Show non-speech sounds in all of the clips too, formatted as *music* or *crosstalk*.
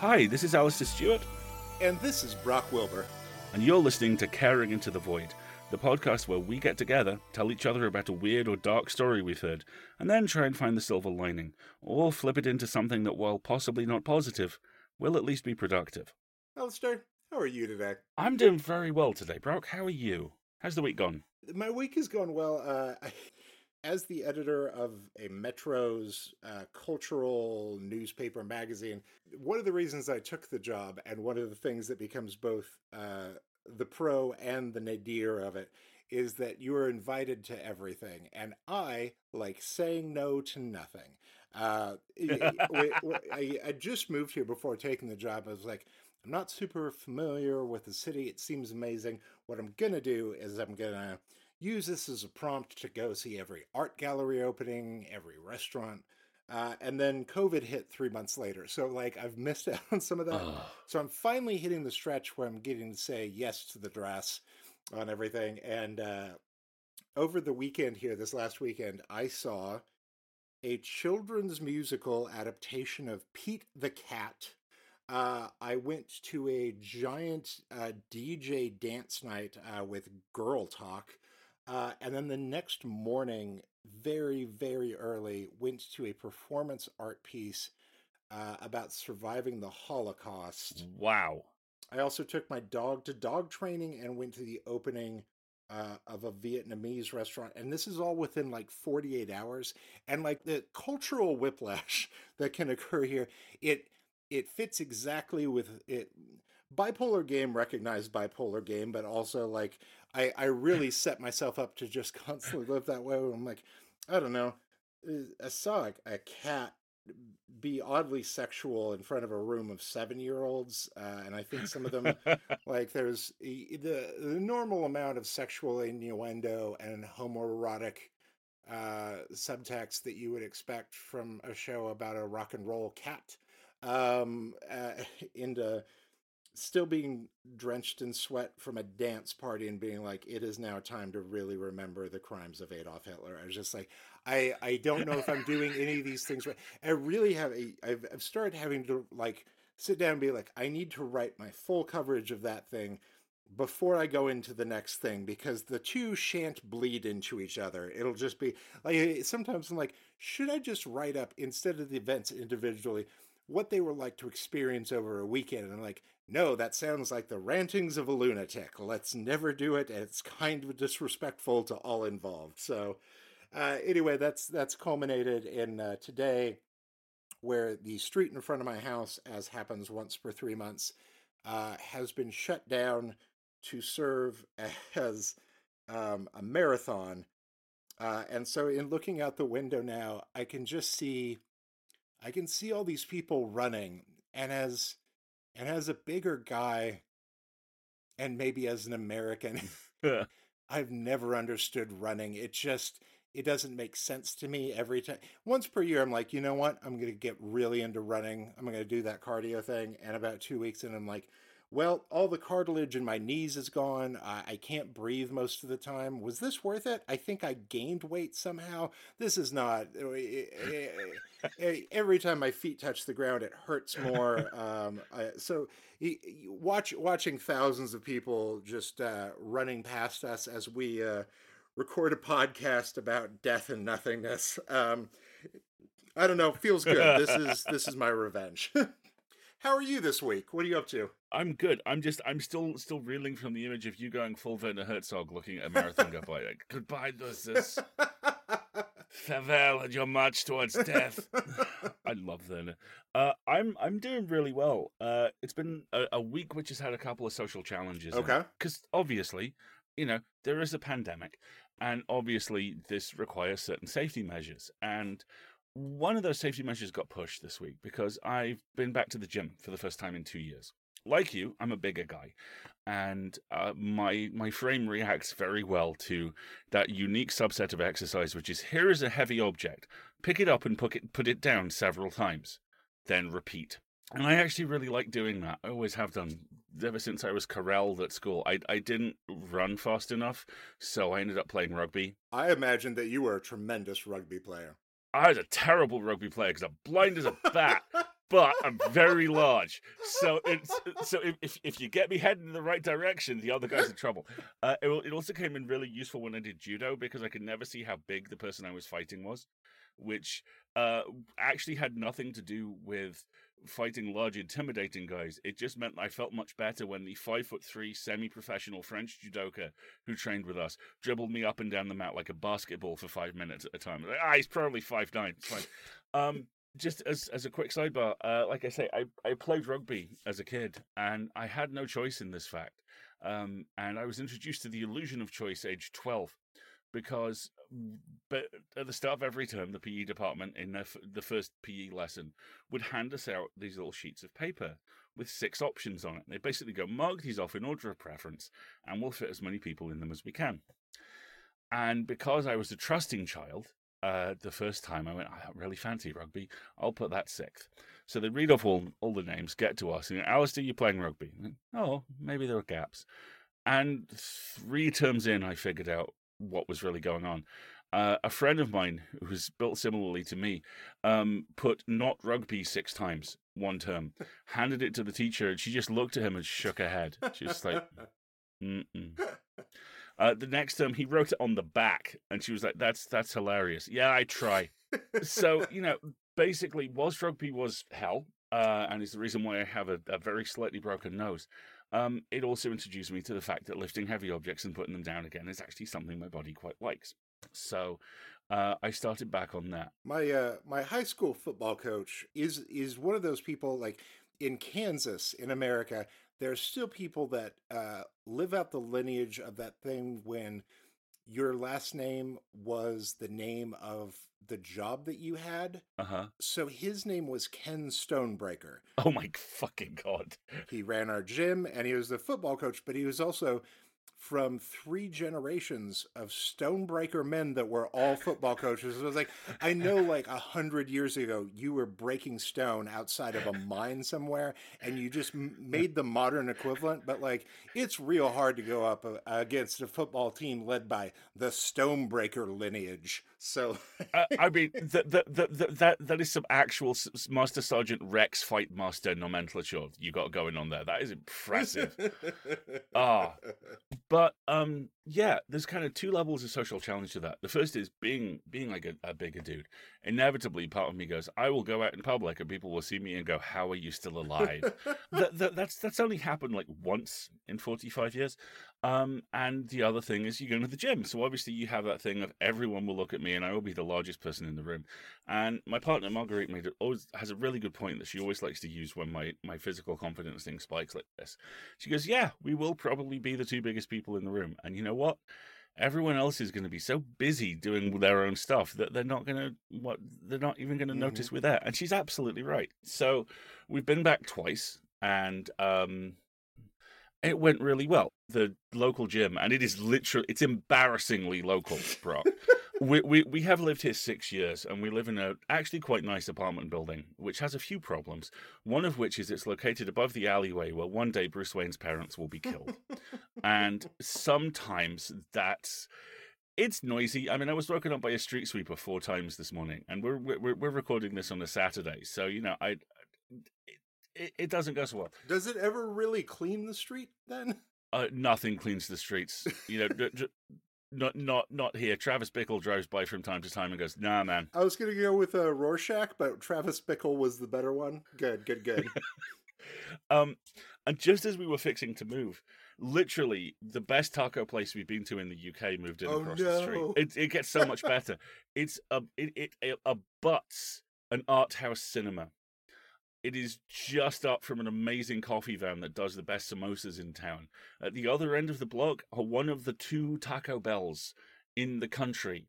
Hi, this is Alasdair Stuart, And this is Brock Wilbur. and you're listening to Caring Into the Void, the podcast where we get together, tell each other about a weird or dark story we've heard, and then try and find the silver lining, or flip it into something that, while possibly not positive, will at least be productive. Alasdair, how are you today? I'm doing very well today, Brock. How are you? How's the week gone? My week has gone well. Uh, I, as the editor of a Metro's uh, cultural newspaper magazine, one of the reasons I took the job, and one of the things that becomes both uh, the pro and the nadir of it, is that you are invited to everything. And I like saying no to nothing. Uh, *laughs* I, I, just moved here before taking the job. I was like, I'm not super familiar with the city. It seems amazing. What I'm going to do is I'm going to use this as a prompt to go see every art gallery opening, every restaurant. Uh, and then COVID hit three months later. So, like, I've missed *laughs* out on some of that. Ugh. So, I'm finally hitting the stretch where I'm getting to say yes to the dress on everything. And uh, over the weekend here, this last weekend, I saw a children's musical adaptation of Pete the Cat. Uh, I went to a giant uh, DJ dance night uh, with Girl Talk. Uh, and then the next morning, very, very early, went to a performance art piece uh, about surviving the Holocaust. Wow. I also took my dog to dog training and went to the opening uh, of a Vietnamese restaurant. And this is all within like 48 hours. And like the cultural whiplash *laughs* that can occur here, it it fits exactly with it. Bipolar game recognized bipolar game, but also like I, I really *laughs* set myself up to just *laughs* constantly live that way. I'm like, I don't know. uh, I saw a, a cat be oddly sexual in front of a room of seven year olds. Uh, and I think some of them *laughs* like there's the, the normal amount of sexual innuendo and homoerotic uh, subtext that you would expect from a show about a rock and roll cat um, uh, into still being drenched in sweat from a dance party and being like, it is now time to really remember the crimes of Adolf Hitler. I was just like, I, I don't know if I'm doing any of these things right. I really have a, I've, I've started having to like sit down and be like, I need to write my full coverage of that thing before I go into the next thing because the two shan't bleed into each other. It'll just be like eh, sometimes I'm like, should I just write up instead of the events individually what they were like to experience over a weekend? And like, no, that sounds like the rantings of a lunatic. Let's never do it. It's kind of disrespectful to all involved. So uh, anyway, that's that's culminated in uh, today, where the street in front of my house, as happens once per three months, uh, has been shut down to serve *laughs* as um, a marathon. Uh, and so, in looking out the window now, I can just see, I can see all these people running, and as and as a bigger guy, and maybe as an American, *laughs* I've never understood running. It just it doesn't make sense to me every time. Once per year, I'm like, you know what? I'm going to get really into running. I'm going to do that cardio thing. And about two weeks in, I'm like, well, all the cartilage in my knees is gone. I, I can't breathe most of the time. Was this worth it? I think I gained weight somehow. This is not. *laughs* Every time my feet touch the ground, it hurts more. *laughs* Um, I, so watch watching thousands of people just uh, running past us as we uh, record a podcast about death and nothingness. Um, I don't know. Feels good. This is this is my revenge. *laughs* How are you this week? What are you up to? I'm good. I'm just I'm still still reeling from the image of you going full Werner Herzog looking at a marathon go by like goodbye this farewell and your march towards death. *laughs* I love Werner. Uh, I'm I'm doing really well. Uh, it's been a, a week which has had a couple of social challenges. Okay. Because obviously, you know, there is a pandemic, and obviously this requires certain safety measures. And one of those safety measures got pushed this week because I've been back to the gym for the first time in two years. Like you, I'm a bigger guy, and uh, my my frame reacts very well to that unique subset of exercise, which is here is a heavy object, pick it up and put it put it down several times, then repeat. And I actually really like doing that. I always have done ever since I was corralled at school. I I didn't run fast enough, so I ended up playing rugby. I imagine that you were a tremendous rugby player. I was a terrible rugby player because I'm blind as a bat. but I'm very large. So it's so if if you get me heading in the right direction, the other guy's in trouble. Uh, it, it also came in really useful when I did judo because I could never see how big the person I was fighting was, which uh, actually had nothing to do with fighting large, intimidating guys. It just meant I felt much better when the five foot three semi professional French judoka who trained with us dribbled me up and down the mat like a basketball for five minutes at a time. Like, ah, he's probably five nine. Fine. Um, just as as a quick sidebar, uh, like I say, I, I played rugby as a kid, and I had no choice in this fact. Um, and I was introduced to the illusion of choice age twelve, because but at the start of every term, the PE department in the, the first PE lesson would hand us out these little sheets of paper with six options on it. They basically go mark these off in order of preference, and we'll fit as many people in them as we can. And because I was a trusting child, uh, the first time I went, I really fancy rugby. I'll put that sixth. So they read off all, all the names, get to us, and Alasdair, you're playing rugby? oh, maybe there are gaps. And three terms in, I figured out what was really going on. Uh, a friend of mine who's built similarly to me um, put not rugby six times one term, handed it to the teacher, and she just looked at him and shook her head. She was like, Mm-mm. Uh, the next term, he wrote it on the back, and she was like, "That's that's hilarious." Yeah, I try. so you know, basically, whilst rugby was hell, uh, and is the reason why I have a, a very slightly broken nose. Um, it also introduced me to the fact that lifting heavy objects and putting them down again is actually something my body quite likes. So uh, I started back on that. My uh, my high school football coach is is one of those people like in Kansas in America there's still people that uh, live out the lineage of that thing when your last name was the name of the job that you had. Uh huh. So his name was Ken Stonebreaker. Oh my fucking god! He ran our gym and he was the football coach, but he was also from three generations of stonebreaker men that were all football coaches. It was like, I know like a hundred years ago, you were breaking stone outside of a mine somewhere and you just made the modern equivalent, but like, it's real hard to go up uh, against a football team led by the stonebreaker lineage. So, uh, I mean, that, that, that, that, that is some actual Master Sergeant Rex Fight Master nomenclature you got going on there. That is impressive. *laughs* Ah. But um, yeah, there's kind of two levels of social challenge to that. The first is being being like a, a, bigger dude. Inevitably, part of me goes, I will go out in public and people will see me and go, "How are you still alive?" *laughs* that, that, that's that's only happened like once in 45 years. Um, and the other thing is you go to the gym. So obviously you have that thing of everyone will look at me and I will be the largest person in the room. And my partner Marguerite made it always has a really good point that she always likes to use when my my physical confidence thing spikes like this. She goes, "Yeah, we will probably be the two biggest people in the room." And you know what? Everyone else is going to be so busy doing their own stuff that they're not going to what they're not even going to mm-hmm. notice we're there. And she's absolutely right. So we've been back twice and um it went really well. The local gym, and it is literally, it's embarrassingly local, bro. *laughs* we, we, we have lived here six years, and we live in a actually quite nice apartment building, which has a few problems. One of which is it's located above the alleyway where one day Bruce Wayne's parents will be killed. and sometimes that's it's noisy. I mean, I was woken up by a street sweeper four times this morning, and we're we're, we're recording this on a Saturday, so you know, I it, it doesn't go so well. Does it ever really clean the street then? Uh, nothing cleans the streets. You know, d- d- not not not here. Travis Bickle drives by from time to time and goes, "Nah, man." I was gonna go with uh, Rorschach, but Travis Bickle was the better one. Good, good, good. *laughs* um, and just as we were fixing to move, literally the best taco place we've been to in the UK moved in oh, across no. the street. It, it gets so much better. *laughs* it's a it it, it abuts an art house cinema it is just up from an amazing coffee van that does the best samosas in town. At the other end of the block are one of the two Taco Bells in the country.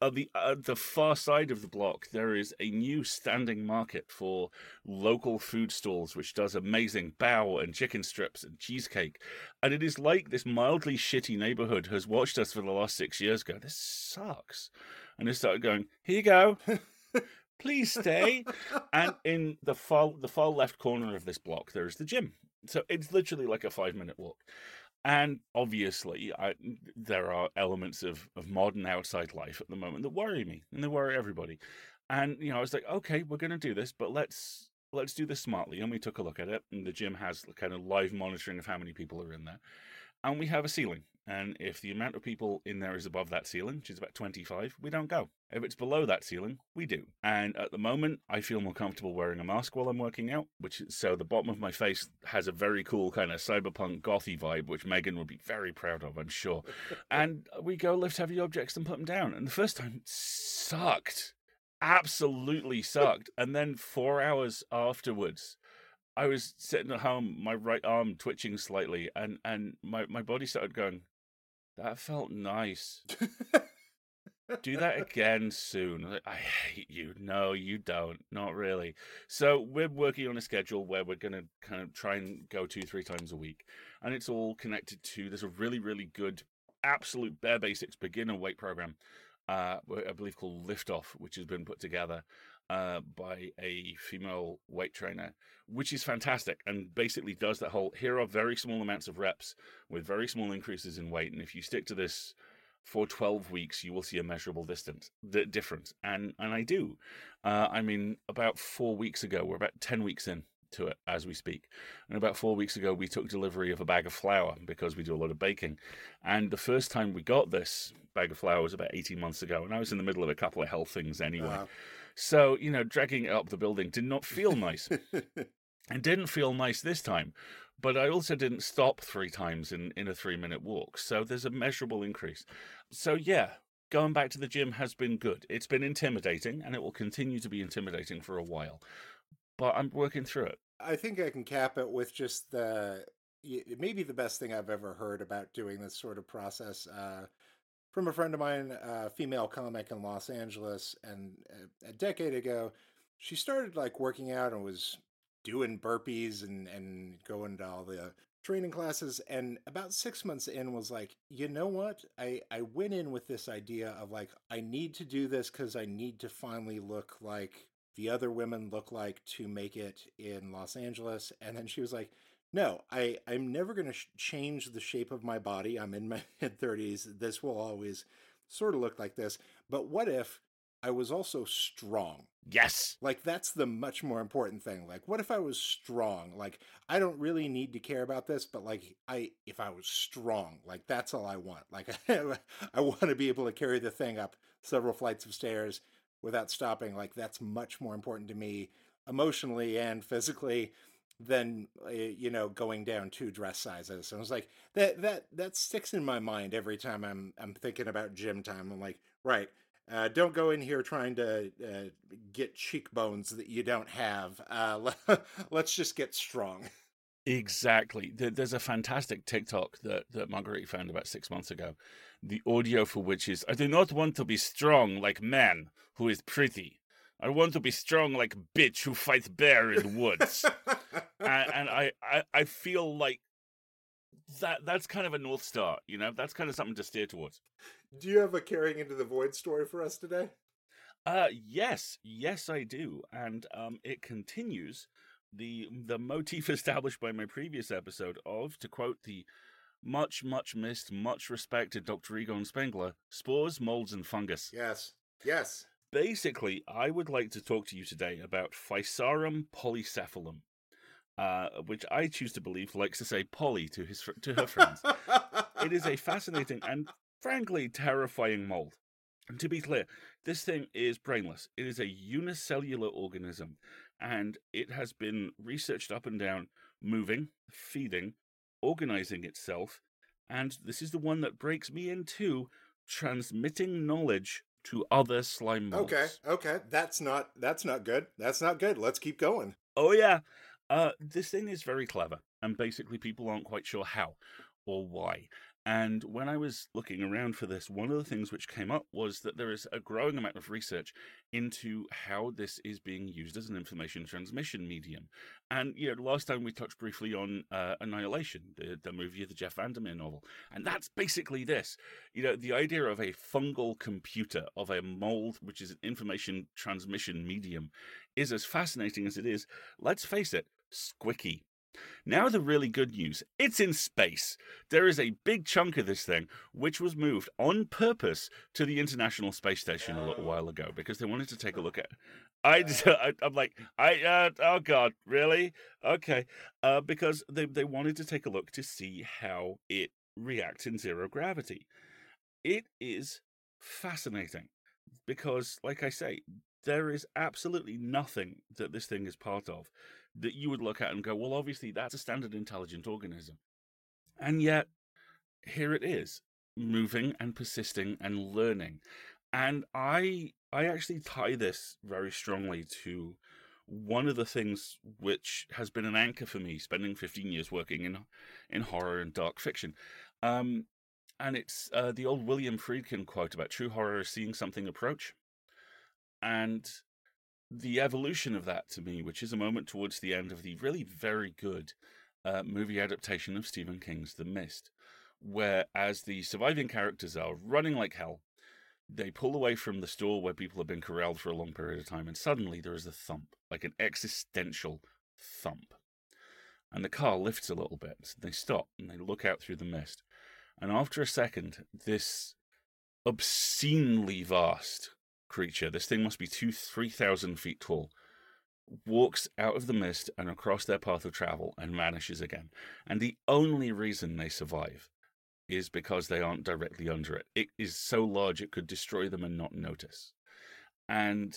At the at the far side of the block, there is a new standing market for local food stalls, which does amazing bao and chicken strips and cheesecake. And it is like this mildly shitty neighborhood has watched us for the last six years. Go, this sucks, and they started going, here you go. *laughs* please stay. and in the far the far left corner of this block, there's the gym. So it's literally like a five minute walk. And obviously, I, there are elements of, of modern outside life at the moment that worry me and they worry everybody. And you know, I was like, okay, we're going to do this, but let's let's do this smartly. And we took a look at it, and the gym has kind of live monitoring of how many people are in there. And we have a ceiling. And if the amount of people in there is above that ceiling, which is about 25, we don't go. If it's below that ceiling, we do. And at the moment, I feel more comfortable wearing a mask while I'm working out, which is, so the bottom of my face has a very cool kind of cyberpunk gothy vibe, which Megan would be very proud of, I'm sure. *laughs* and we go lift heavy objects and put them down. And the first time sucked. Absolutely sucked. and then four hours afterwards, I was sitting at home, my right arm twitching slightly, and and my, my body started going, that felt nice. *laughs* Do that again soon. I hate you. No, you don't. Not really. So we're working on a schedule where we're going to kind of try and go two, three times a week. And it's all connected to, there's a really, really good, absolute bare basics beginner weight program, uh, I believe called Liftoff, which has been put together uh, by a female weight trainer, which is fantastic and basically does that whole here are very small amounts of reps with very small increases in weight. And if you stick to this for 12 weeks, you will see a measurable distance, the difference. And, and I do. Uh, I mean, about four weeks ago, we're about 10 weeks in to it as we speak. And about four weeks ago, we took delivery of a bag of flour because we do a lot of baking. And the first time we got this bag of flour was about 18 months ago. And I was in the middle of a couple of health things anyway. Uh-huh. So, you know, dragging it up the building did not feel nice. *laughs* and didn't feel nice this time. But I also didn't stop three times in, in a three minute walk. So there's a measurable increase. So, yeah, going back to the gym has been good. It's been intimidating and it will continue to be intimidating for a while. But I'm working through it. I think I can cap it with just the maybe the best thing I've ever heard about doing this sort of process. Uh, from a friend of mine, a female comic in Los Angeles, and a, a decade ago, she started like working out and was doing burpees and and going to all the training classes and about 6 months in was like you know what? I i went in with this idea of like i need to do this cuz i need to finally look like the other women look like to make it in Los Angeles and then she was like no, I, I'm never going to sh- change the shape of my body. I'm in my *laughs* mid 30s. This will always sort of look like this. But what if I was also strong? Yes. Like, that's the much more important thing. Like, what if I was strong? Like, I don't really need to care about this, but like, I, if I was strong, like, that's all I want. Like, *laughs* I want to be able to carry the thing up several flights of stairs without stopping. Like, that's much more important to me emotionally and physically than uh, you know going down two dress sizes. And I was like that that that sticks in my mind every time I'm I'm thinking about gym time. I'm like, right, uh, don't go in here trying to uh, get cheekbones that you don't have. Uh, *laughs* let's just get strong. Exactly. There's a fantastic TikTok that, that Marguerite found about six months ago. The audio for which is I do not want to be strong like man who is pretty. I want to be strong like bitch who fights bear in the woods. *laughs* and, and I, I, I feel like that that's kind of a north star, you know. That's kind of something to steer towards. Do you have a carrying into the void story for us today? Uh yes, yes I do, and um, it continues the the motif *laughs* established by my previous episode of, to quote the much much missed, much respected Dr. Egon Spengler, spores, molds, and fungus. Yes, yes basically, I would like to talk to you today about Physarum polycephalum, uh, which I choose to believe likes to say "poly" to his to her friends. it is a fascinating and frankly terrifying mold. And to be clear, this thing is brainless. It is a unicellular organism, and it has been researched up and down, moving, feeding, organizing itself, and this is the one that breaks me in two, transmitting knowledge to other slime molds. Okay, okay, that's not that's not good. That's not good. Let's keep going. Oh yeah, uh, this thing is very clever, and basically people aren't quite sure how or why. And when I was looking around for this, one of the things which came up was that there is a growing amount of research into how this is being used as an information transmission medium. And, you know, last time we touched briefly on uh, Annihilation, the, the movie of the Jeff Vandermeer novel. And that's basically this. You know, the idea of a fungal computer, of a mold, which is an information transmission medium, is as fascinating as it is, let's face it, squicky Now, the really good news it's in space. There is a big chunk of this thing which was moved on purpose to the International Space Station a little while ago because they wanted to take a look at. *laughs* I, I I'm like I uh, oh god really okay uh, because they they wanted to take a look to see how it reacts in zero gravity. It is fascinating because, like I say, there is absolutely nothing that this thing is part of that you would look at and go, well, obviously that's a standard intelligent organism. And yet, here it is, moving and persisting and learning. And I I actually tie this very strongly to one of the things which has been an anchor for me, spending 15 years working in in horror and dark fiction. Um, and it's uh, the old William Friedkin quote about true horror is seeing something approach. And the evolution of that to me, which is a moment towards the end of the really very good uh, movie adaptation of Stephen King's The Mist, where as the surviving characters are running like hell, they pull away from the store where people have been corralled for a long period of time, and suddenly there is a thump, like an existential thump. And the car lifts a little bit. So they stop and they look out through the mist. And after a second, this obscenely vast creature, this thing must be two, three thousand feet tall, walks out of the mist and across their path of travel and vanishes again. And the only reason they survive is because they aren't directly under it. It is so large it could destroy them and not notice. And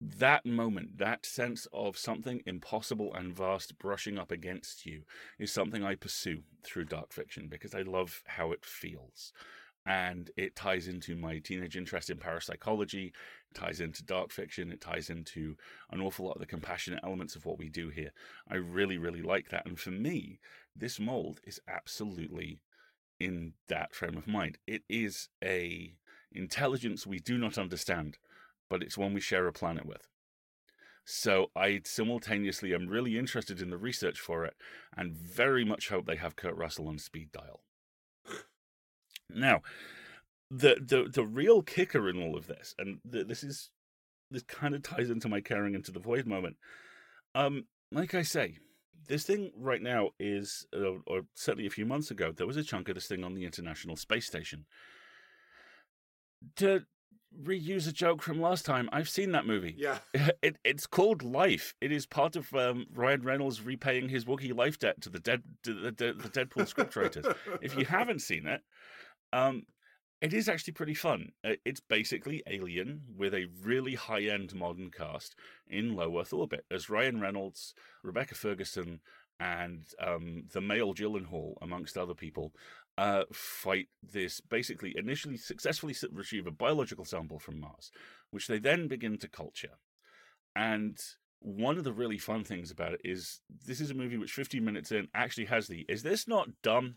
that moment, that sense of something impossible and vast brushing up against you, is something I pursue through dark fiction because I love how it feels. And it ties into my teenage interest in parapsychology, it ties into dark fiction, it ties into an awful lot of the compassionate elements of what we do here. I really, really like that. And for me, this mold is absolutely in that frame of mind. It is a intelligence we do not understand but it's one we share a planet with. So I simultaneously am really interested in the research for it and very much hope they have Kurt Russell on speed dial. Now, the the the real kicker in all of this, and the, this is this kind of ties into my caring into the void moment. Um, like I say, this thing right now is, uh, or certainly a few months ago, there was a chunk of this thing on the International Space Station. To reuse a joke from last time. I've seen that movie. Yeah. *laughs* It, it's called Life. It is part of um, Ryan Reynolds repaying his Wookiee life debt to the dead to the, the, the Deadpool scriptwriters. if you *laughs* haven't seen it, um, it is actually pretty fun. Uh, it's basically Alien with a really high end modern cast in low Earth orbit as Ryan Reynolds, Rebecca Ferguson, and um, the male Gyllenhaal, amongst other people, uh, fight this basically initially successfully retrieve a biological sample from Mars, which they then begin to culture. And one of the really fun things about it is this is a movie which 15 minutes in actually has the is this not dumb?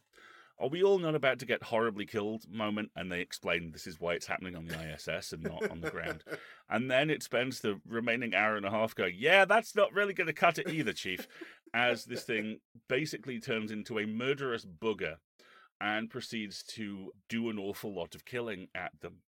Are we all not about to get horribly killed moment? And they explain this is why it's happening on the ISS and not on the ground. *laughs* And then it spends the remaining hour and a half going, yeah, that's not really going to cut it either, Chief, as this thing basically turns into a murderous booger and proceeds to do an awful lot of killing at them.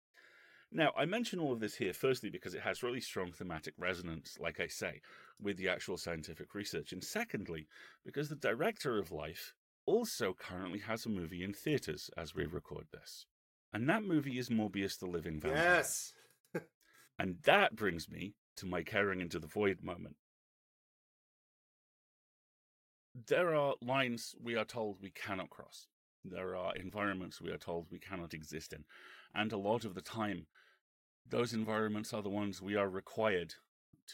Now, I mention all of this here firstly because it has really strong thematic resonance, like I say, with the actual scientific research, and secondly, because the director of Life also currently has a movie in theaters as we record this. And that movie is Morbius the Living Vampire. Yes. *laughs* and that brings me to my caring into the void moment. There are lines we are told we cannot cross. There are environments we are told we cannot exist in. And a lot of the time, those environments are the ones we are required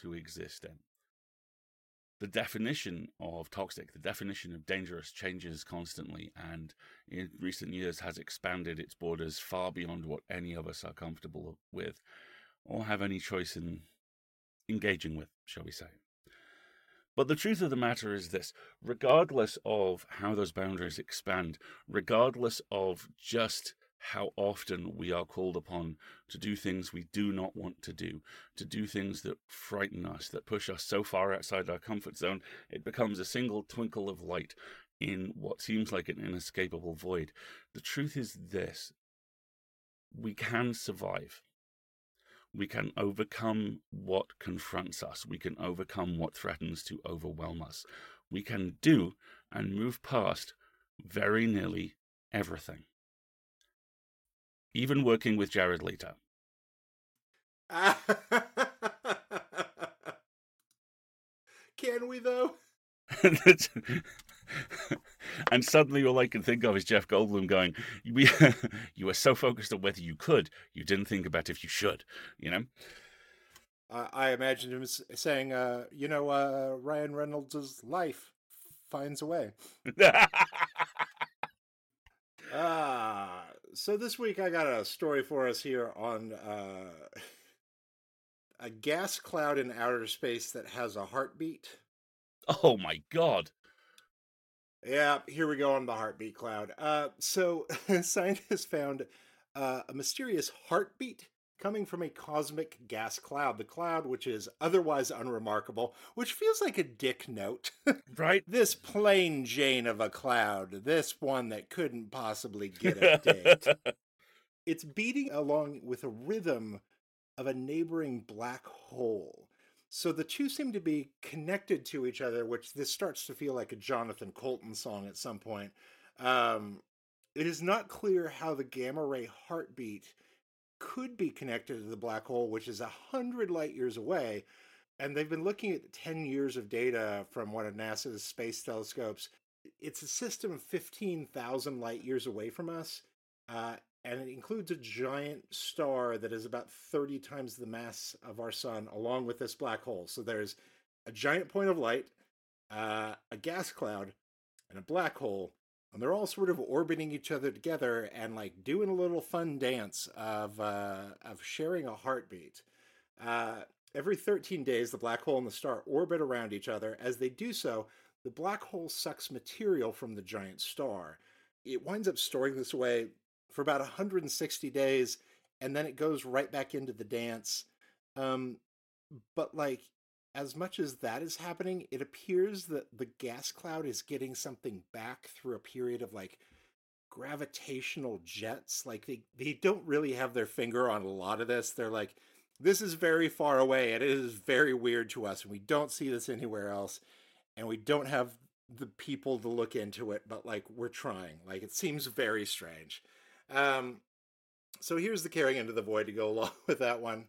to exist in. The definition of toxic, the definition of dangerous changes constantly, and in recent years has expanded its borders far beyond what any of us are comfortable with or have any choice in engaging with, shall we say. But the truth of the matter is this regardless of how those boundaries expand, regardless of just how often we are called upon to do things we do not want to do, to do things that frighten us, that push us so far outside our comfort zone, it becomes a single twinkle of light in what seems like an inescapable void. The truth is this we can survive we can overcome what confronts us. We can overcome what threatens to overwhelm us. we can do and move past very nearly everything. Even working with Jared Leto. *laughs* Can we though? *laughs* and suddenly all I can think of is Jeff Goldblum going, "We, *laughs* you were so focused on whether you could, you didn't think about if you should." You know. Uh, I imagine him saying, uh, "You know, uh, Ryan Reynolds' life finds a way." Ah, so this week I got a story for us here on uh, *laughs* a gas cloud in outer space that has a heartbeat. Oh my god! Yeah, here we go on the heartbeat cloud. Uh, so *laughs* scientists found uh, a mysterious heartbeat coming from a cosmic gas cloud. The cloud, which is otherwise unremarkable, which feels like a dick note. *laughs* right? This plain Jane of a cloud, this one that couldn't possibly get a date. *laughs* it's beating along with a rhythm of a neighboring black hole. So the two seem to be connected to each other, which this starts to feel like a Jonathan Coulton song at some point. Um, it is not clear how the gamma ray heartbeat could be connected to the black hole, which is a hundred light years away. And they've been looking at 10 years of data from one of NASA's space telescopes. It's a system of 15,000 light years away from us. Uh, and it includes a giant star that is about 30 times the mass of our sun, along with this black hole. So there's a giant point of light, uh, a gas cloud, and a black hole. And they're all sort of orbiting each other together and like doing a little fun dance of uh, of sharing a heartbeat. Uh, every 13 days, the black hole and the star orbit around each other. As they do so, the black hole sucks material from the giant star. It winds up storing this away for about 160 days, and then it goes right back into the dance. Um, but like, as much as that is happening, it appears that the gas cloud is getting something back through a period of like gravitational jets. Like they they don't really have their finger on a lot of this. They're like, this is very far away and it is very weird to us, and we don't see this anywhere else, and we don't have the people to look into it, but like we're trying. Like it seems very strange. Um, so here's the carrying into the void to go *laughs* along with that one.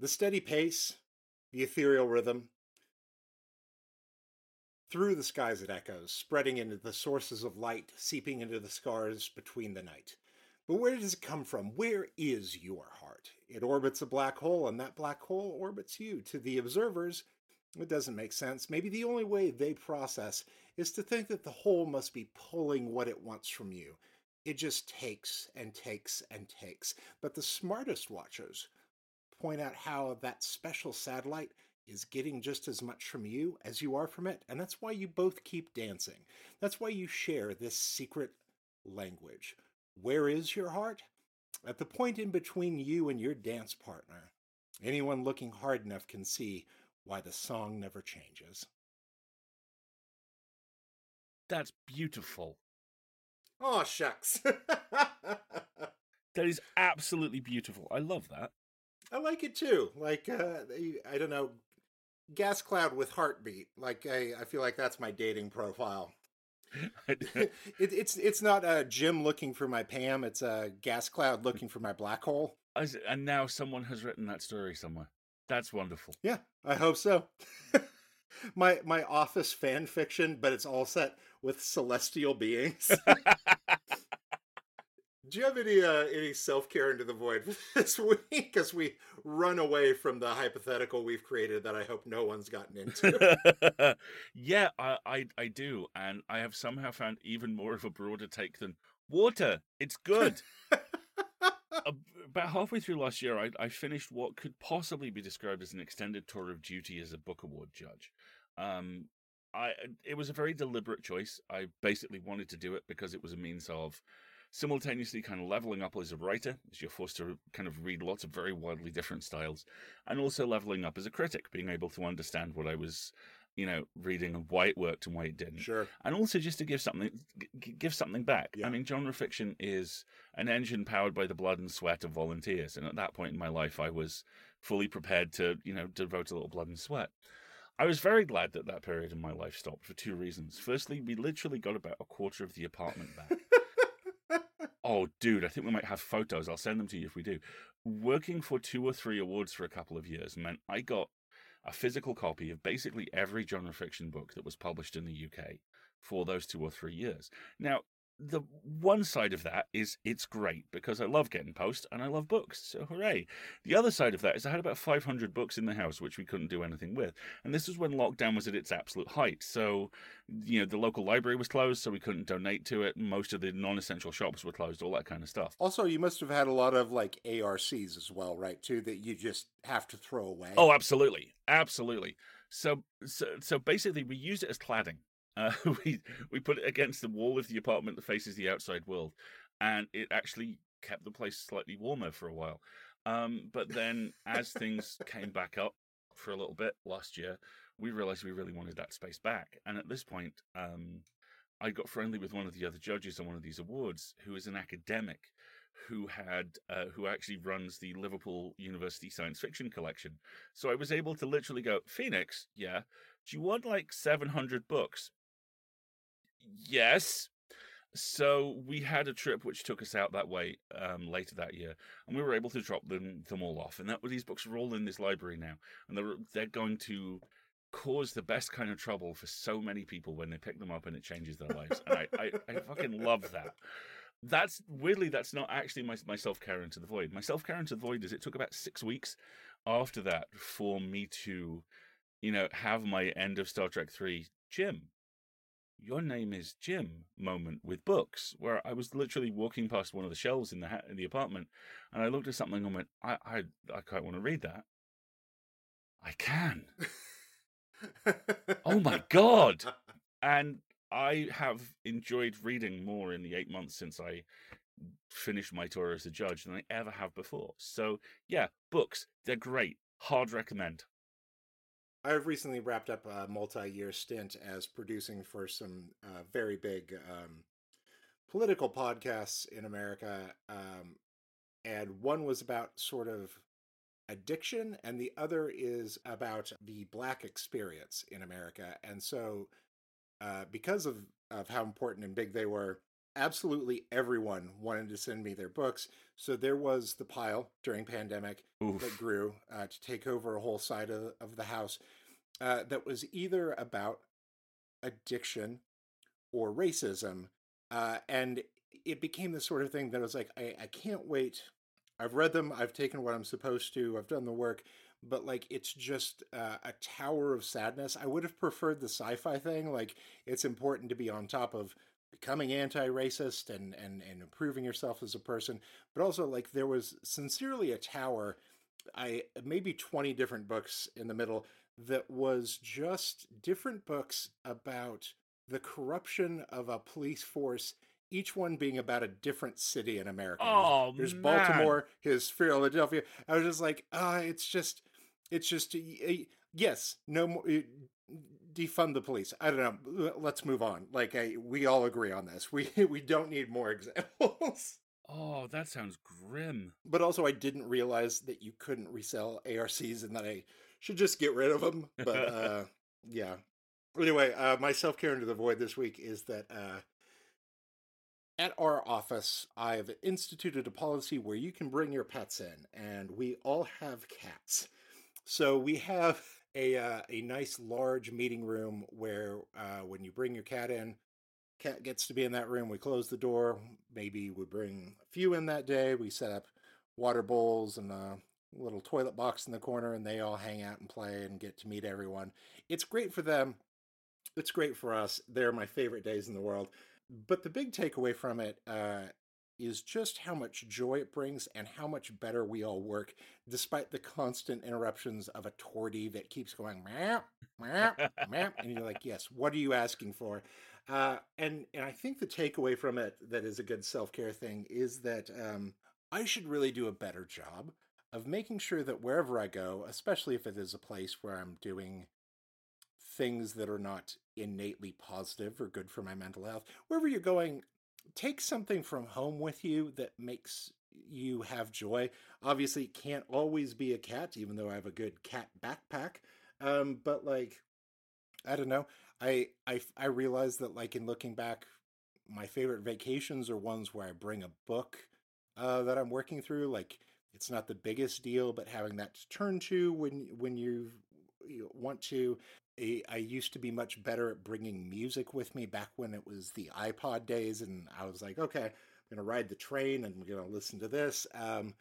The steady pace, the ethereal rhythm. Through the skies it echoes, spreading into the sources of light, seeping into the scars between the night. But where does it come from? Where is your heart? It orbits a black hole, and that black hole orbits you. To the observers, it doesn't make sense. Maybe the only way they process is to think that the hole must be pulling what it wants from you it just takes and takes and takes. But the smartest watchers point out how that special satellite is getting just as much from you as you are from it. And that's why you both keep dancing. That's why you share this secret language. Where is your heart? At the point in between you and your dance partner. Anyone looking hard enough can see why the song never changes. That's beautiful. Oh, shucks. *laughs* that is absolutely beautiful. I love that. I like it too. Like, uh, I don't know, gas cloud with heartbeat. Like, I, I feel like that's my dating profile. *laughs* *laughs* it, it's it's not a Jim looking for my Pam. It's a gas cloud looking for my black hole. And now someone has written that story somewhere. That's wonderful. Yeah, I hope so. *laughs* my my office fan fiction, but it's all set with celestial beings. Do you have any uh, any self care into the void *laughs* this week? Because we run away from the hypothetical we've created that I hope no one's gotten into. *laughs* yeah, I, I I do, and I have somehow found even more of a broader take than water. It's good. *laughs* About halfway through last year, I, I finished what could possibly be described as an extended tour of duty as a book award judge. Um, I it was a very deliberate choice. I basically wanted to do it because it was a means of simultaneously kind of leveling up as a writer, as you're forced to kind of read lots of very wildly different styles, and also leveling up as a critic, being able to understand what I was, you know, reading and why it worked and why it didn't. Sure. And also just to give something, g- give something back. Yeah. I mean, genre fiction is an engine powered by the blood and sweat of volunteers, and at that point in my life, I was fully prepared to, you know, devote a little blood and sweat. I was very glad that that period in my life stopped for two reasons. Firstly, we literally got about a quarter of the apartment back. Oh, dude, I think we might have photos. I'll send them to you if we do. Working for two or three awards for a couple of years meant I got a physical copy of basically every genre fiction book that was published in the UK for those two or three years. Now, the one side of that is it's great because I love getting post and I love books, so hooray. The other side of that is I had about 500 books in the house which we couldn't do anything with. And this was when lockdown was at its absolute height. So, you know, the local library was closed, so we couldn't donate to it. Most of the non essential shops were closed, all that kind of stuff. Also, you must have had a lot of like ARCs as well, right? Too, that you just have to throw away. Oh, absolutely. Absolutely. So, so, so basically, we use it as cladding. Uh, *laughs* we we put it against the wall of the apartment that faces the outside world, and it actually kept the place slightly warmer for a while. Um, but then, as things came back up for a little bit last year, we realized we really wanted that space back. And at this point, um, I got friendly with one of the other judges on one of these awards, who is an academic who had uh, who actually runs the Liverpool University Science Fiction Collection. So I was able to literally go, Phoenix, yeah, do you want like seven hundred books? Yes. So we had a trip which took us out that way um, later that year, and we were able to drop them them all off. And that these books are all in this library now, and they're they're going to cause the best kind of trouble for so many people when they pick them up and it changes their lives. And I, I, I fucking love that. That's weirdly, that's not actually my, my self care into the void. My self care into the void is it took about six weeks after that for me to, you know, have my end of Star Trek 3 Jim your name is Jim moment with books, where I was literally walking past one of the shelves in the ha- in the apartment, and I looked at something and went, I I I quite want to read that. I can. *laughs* oh my god! And I have enjoyed reading more in the eight months since I finished my tour as a judge than I ever have before. So yeah, books they're great. Hard recommend. I've recently wrapped up a multi-year stint as producing for some uh, very big um, political podcasts in America, um, and one was about sort of addiction, and the other is about the Black experience in America. And so, uh, because of of how important and big they were, absolutely everyone wanted to send me their books. So there was the pile during pandemic Oof. that grew uh, to take over a whole side of, of the house uh, that was either about addiction or racism. Uh, and it became the sort of thing that was like, I, I can't wait. I've read them. I've taken what I'm supposed to. I've done the work but like it's just uh, a tower of sadness. I would have preferred the sci-fi thing. Like it's important to be on top of becoming anti-racist and and and improving yourself as a person but also like there was sincerely a tower i maybe 20 different books in the middle that was just different books about the corruption of a police force each one being about a different city in America. Oh, there's man. Baltimore, his Philadelphia. I was just like, ah, uh, it's just, it's just, yes, no more, defund the police. I don't know. Let's move on. Like I, we all agree on this. *laughs* We we don't need more examples. *laughs* Oh, that sounds grim. But also, I didn't realize that you couldn't resell ARCs, and that I should just get rid of them. But *laughs* uh, yeah. Anyway, uh, my self care into the void this week is that uh, at our office, I've instituted a policy where you can bring your pets in, and we all have cats. So we have a uh, a nice large meeting room where uh, when you bring your cat in, cat gets to be in that room. We close the door. Maybe we bring a few in that day. We set up water bowls and a little toilet box in the corner, and they all hang out and play and get to meet everyone. It's great for them. It's great for us. They're my favorite days in the world. But the big takeaway from it uh, is just how much joy it brings and how much better we all work, despite the constant interruptions of a tortie that keeps going meow, meow, meow, *laughs* and you're like, yes, what are you asking for? Uh, and and I think the takeaway from it that is a good self care thing is that um, I should really do a better job of making sure that wherever I go, especially if it is a place where I'm doing things that are not innately positive or good for my mental health, wherever you're going, take something from home with you that makes you have joy. Obviously, it can't always be a cat, even though I have a good cat backpack. Um, but like I don't know. I I I realize that like in looking back, my favorite vacations are ones where I bring a book uh, that I'm working through. Like it's not the biggest deal, but having that to turn to when when you, you want to. I, used to be much better at bringing music with me back when it was the iPod days, and I was like, okay, I'm gonna ride the train and I'm gonna listen to this. Um,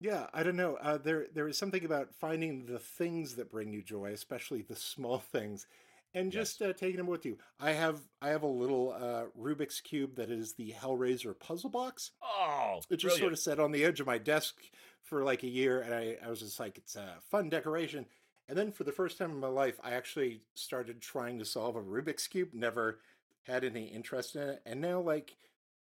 yeah, I don't know. Uh, there there is something about finding the things that bring you joy, especially the small *laughs* things, and Yes. just uh, taking them with you. I have I have a little uh, Rubik's cube that is the Hellraiser puzzle box. Oh, It just sort of sat on the edge of my desk for like a year, and I, I was just like, it's a fun decoration. And then for the first time in my life, I actually started trying to solve a Rubik's cube. Never had any interest in it, and now like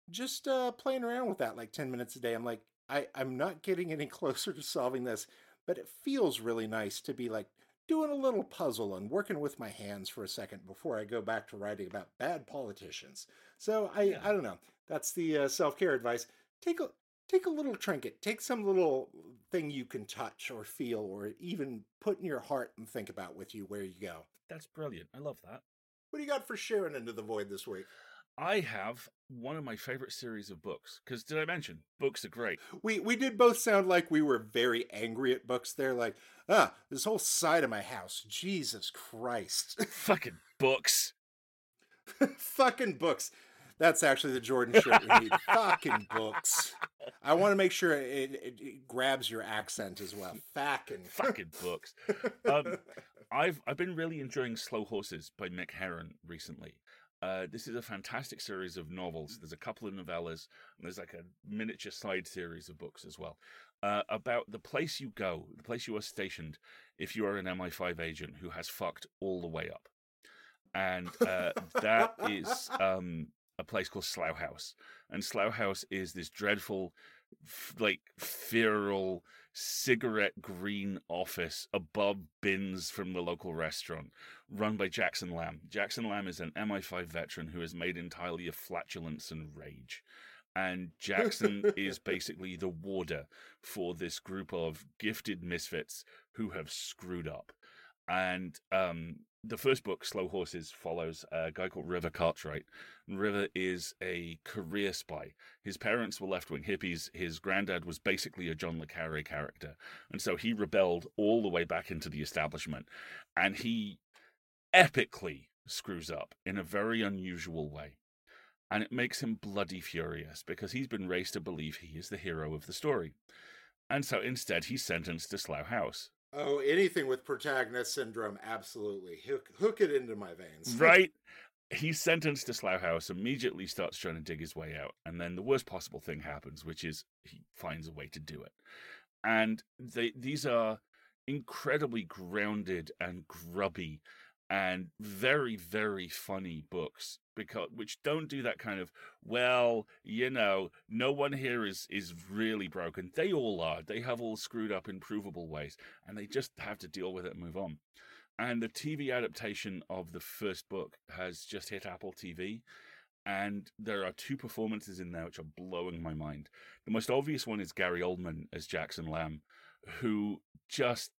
just uh, playing around with that like ten minutes a day. I'm like, I I'm not getting any *laughs* closer to solving this, but it feels really nice to be like doing a little puzzle and working with my hands for a second before I go back to writing about bad politicians. So I Yeah. I don't know. That's the uh, self care advice. Take a take a little trinket. Take some little thing you can touch or feel or even put in your heart and think about with you where you go. That's brilliant. I love that. What do you got for sharing into the void this week? I have one of my favorite series of books because did I mention books are great? We we did both sound like we were very angry at books there, like, ah, this whole side of my house. Jesus Christ. *laughs* Fucking books. Fucking books. That's actually the Jordan shirt we need. *laughs* Fucking books. I want to make sure it, it, it grabs your accent as well. Fucking. *laughs* Fucking books. Um, I've I've been really enjoying Slow Horses by Mick Herron recently. Uh, this is a fantastic series of novels. There's a couple of novellas, and there's like a miniature side series of books as well uh, about the place you go, the place you are stationed, if you are an MI5 agent who has fucked all the way up, and uh, that is *laughs* um, a place called Slough House, and Slough House is this dreadful, f- like feral cigarette green office above bins from the local restaurant run by Jackson Lamb. Jackson Lamb is an MI5 veteran who is made entirely of flatulence and rage. And Jackson is *laughs* basically the warder for this group of gifted misfits who have screwed up. And um, the first book, Slow Horses, follows a guy called River Cartwright. River is a career spy. His parents were left wing hippies. His granddad was basically a John Le Carre character. And so he rebelled all the way back into the establishment. And he epically screws up in a very unusual way. And it makes him bloody furious because he's been raised to believe he is the hero of the story. And so instead, he's sentenced to Slough House. Oh, anything with protagonist syndrome, absolutely. Hook, hook it into my veins. *laughs* Right? He's sentenced to Slough House, immediately starts trying to dig his way out. And then the worst possible thing happens, which is he finds a way to do it. And they, these are incredibly grounded and grubby and very very funny books because which don't do that kind of well you know no one here is is really broken. They all are. They have all screwed up in provable ways and they just have to deal with it and move on. And the tv adaptation of the first book has just hit apple tv and there are two performances in there which are blowing my mind. The most obvious one is gary oldman as jackson lamb who just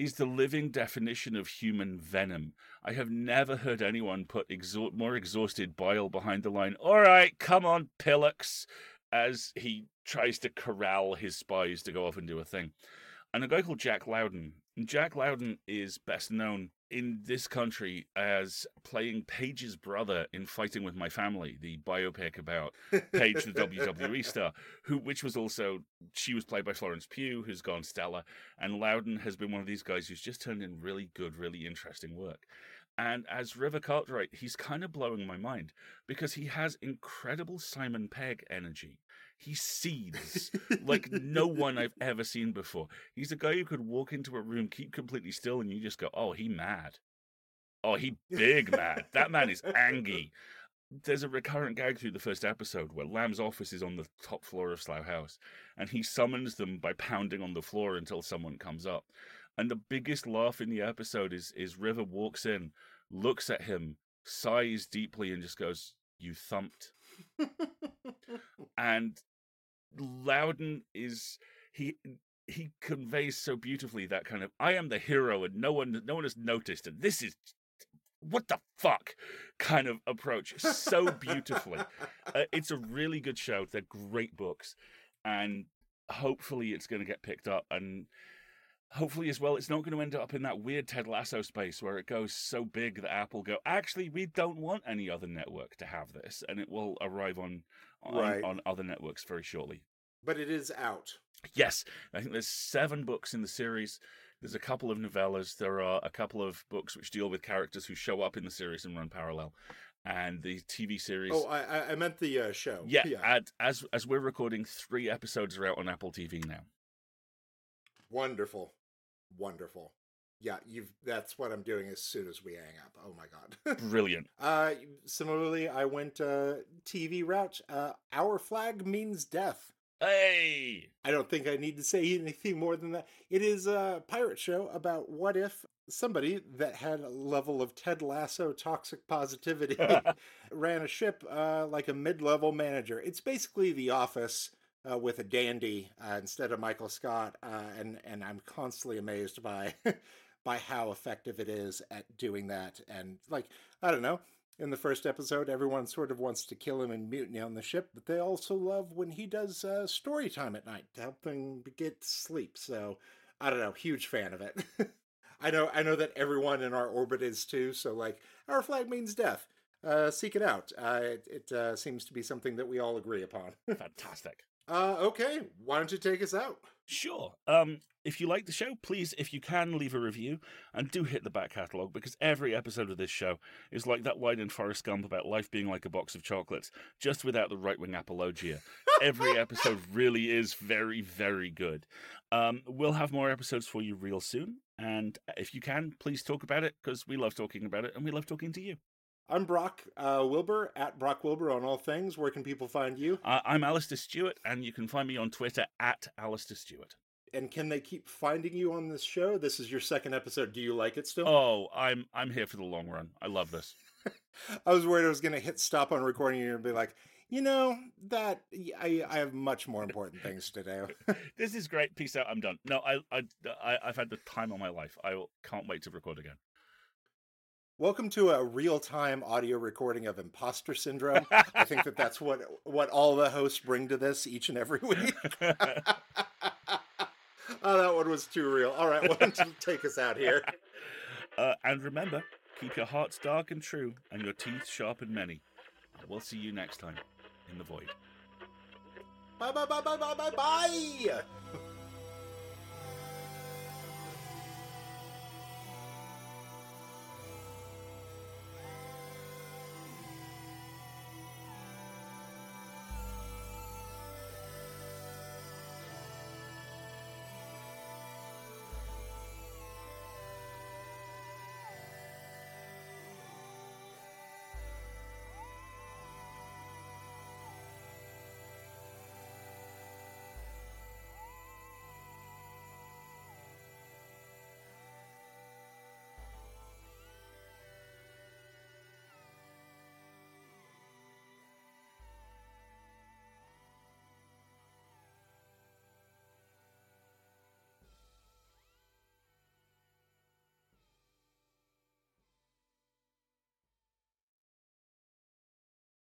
is the living definition of human venom. I have never heard anyone put exha- more exhausted bile behind the line. All right, come on, Pillux, as he tries to corral his spies to go off and do a thing. And a guy called Jack Lowden. Jack Lowden is best known in this country as playing Paige's brother in Fighting with My Family, the biopic about Paige, the WWE *laughs* star, who which was also she was played by Florence Pugh, who's gone stellar, and Lowden has been one of these guys who's just turned in really good, really interesting work. And as River Cartwright, he's kind of blowing my mind because he has incredible Simon Pegg energy. He seethes like no one I've ever seen before. He's a guy who could walk into a room, keep completely still, and you just go, "Oh, he mad." Oh, he big mad. That man is angry there's a recurrent gag through the first episode where Lamb's office is on the top floor of Slough House, and he summons them by pounding on the floor until someone comes up. And the biggest laugh in the episode is is River walks in, looks at him, sighs deeply, and just goes, "You thumped." *laughs* And Lowden is he he conveys so beautifully that kind of I am the hero and no one no one has noticed, and this is what the fuck kind of approach so beautifully. *laughs* uh, it's a really good show. They're great books, and hopefully it's going to get picked up and hopefully as well it's not going to end up in that weird ted lasso space where it goes so big that apple go actually we don't want any other network to have this and it will arrive on on, Right. on other networks very shortly but it is out. yes i think there's seven books in the series there's a couple of novellas there are a couple of books which deal with characters who show up in the series and run parallel and the tv series Oh, I, I- I meant the uh, show. yeah, And as as we're recording three episodes are out on apple tv now Wonderful. Wonderful. Yeah, you've that's what I'm doing as soon as we hang up. Oh my god. brilliant *laughs* uh similarly, I went uh TV route. Uh our flag means death. hey I don't think I need to say *laughs* anything more than that. It is a pirate show about what if somebody that had a level of Ted Lasso toxic positivity *laughs* ran a ship uh, like a mid-level manager. It's basically The Office uh, with a dandy uh, instead of Michael Scott, uh, and and I'm constantly amazed by by how effective it is at doing that. And like I don't know. In the first episode, everyone sort of wants to kill him and mutiny on the ship, but they also love when he does uh, story time at night to help them get sleep. So I don't know, huge fan of it. *laughs* I know, I know that everyone in our orbit is too. So like, our flag means death. Uh, seek it out. Uh, it it uh, seems to be something that we all agree upon. *laughs* fantastic uh, okay, why don't you take us out? Sure. Um, if you like the show, please, if you can, leave a review and do hit the back catalogue because every episode of this show is like that line in Forrest Gump about life being like a box of chocolates, just without the right wing apologia. every episode *laughs* really is very, very good. Um, we'll have more episodes for you real soon. And if you can, please talk about it because we love talking about it and we love talking to you. I'm Brock uh, Wilbur at Brock Wilbur on all things. Where can people find you? Uh, I'm Alasdair Stuart, and you can find me on Twitter at Alasdair Stuart. And can they keep finding you on this show? This is your second episode. Do you like it still? Oh, I'm I'm here for the long run. I love this. *laughs* I was worried I was going to hit stop on recording you and be like, you know, that I, I have much more important things to do. *laughs* this is great. Peace out. I'm done. No, I, I, I, I've had the time of my life. I can't wait to record again. Welcome to a real-time audio recording of Imposter Syndrome. I think that that's what *laughs* what all the hosts bring to this each and every week. *laughs* *laughs* oh, that one was too real. All right, why don't you take us out here? uh, and remember, keep your hearts dark and true, and your teeth sharp and many. And we'll see you next time in the void. Bye bye bye bye bye bye bye.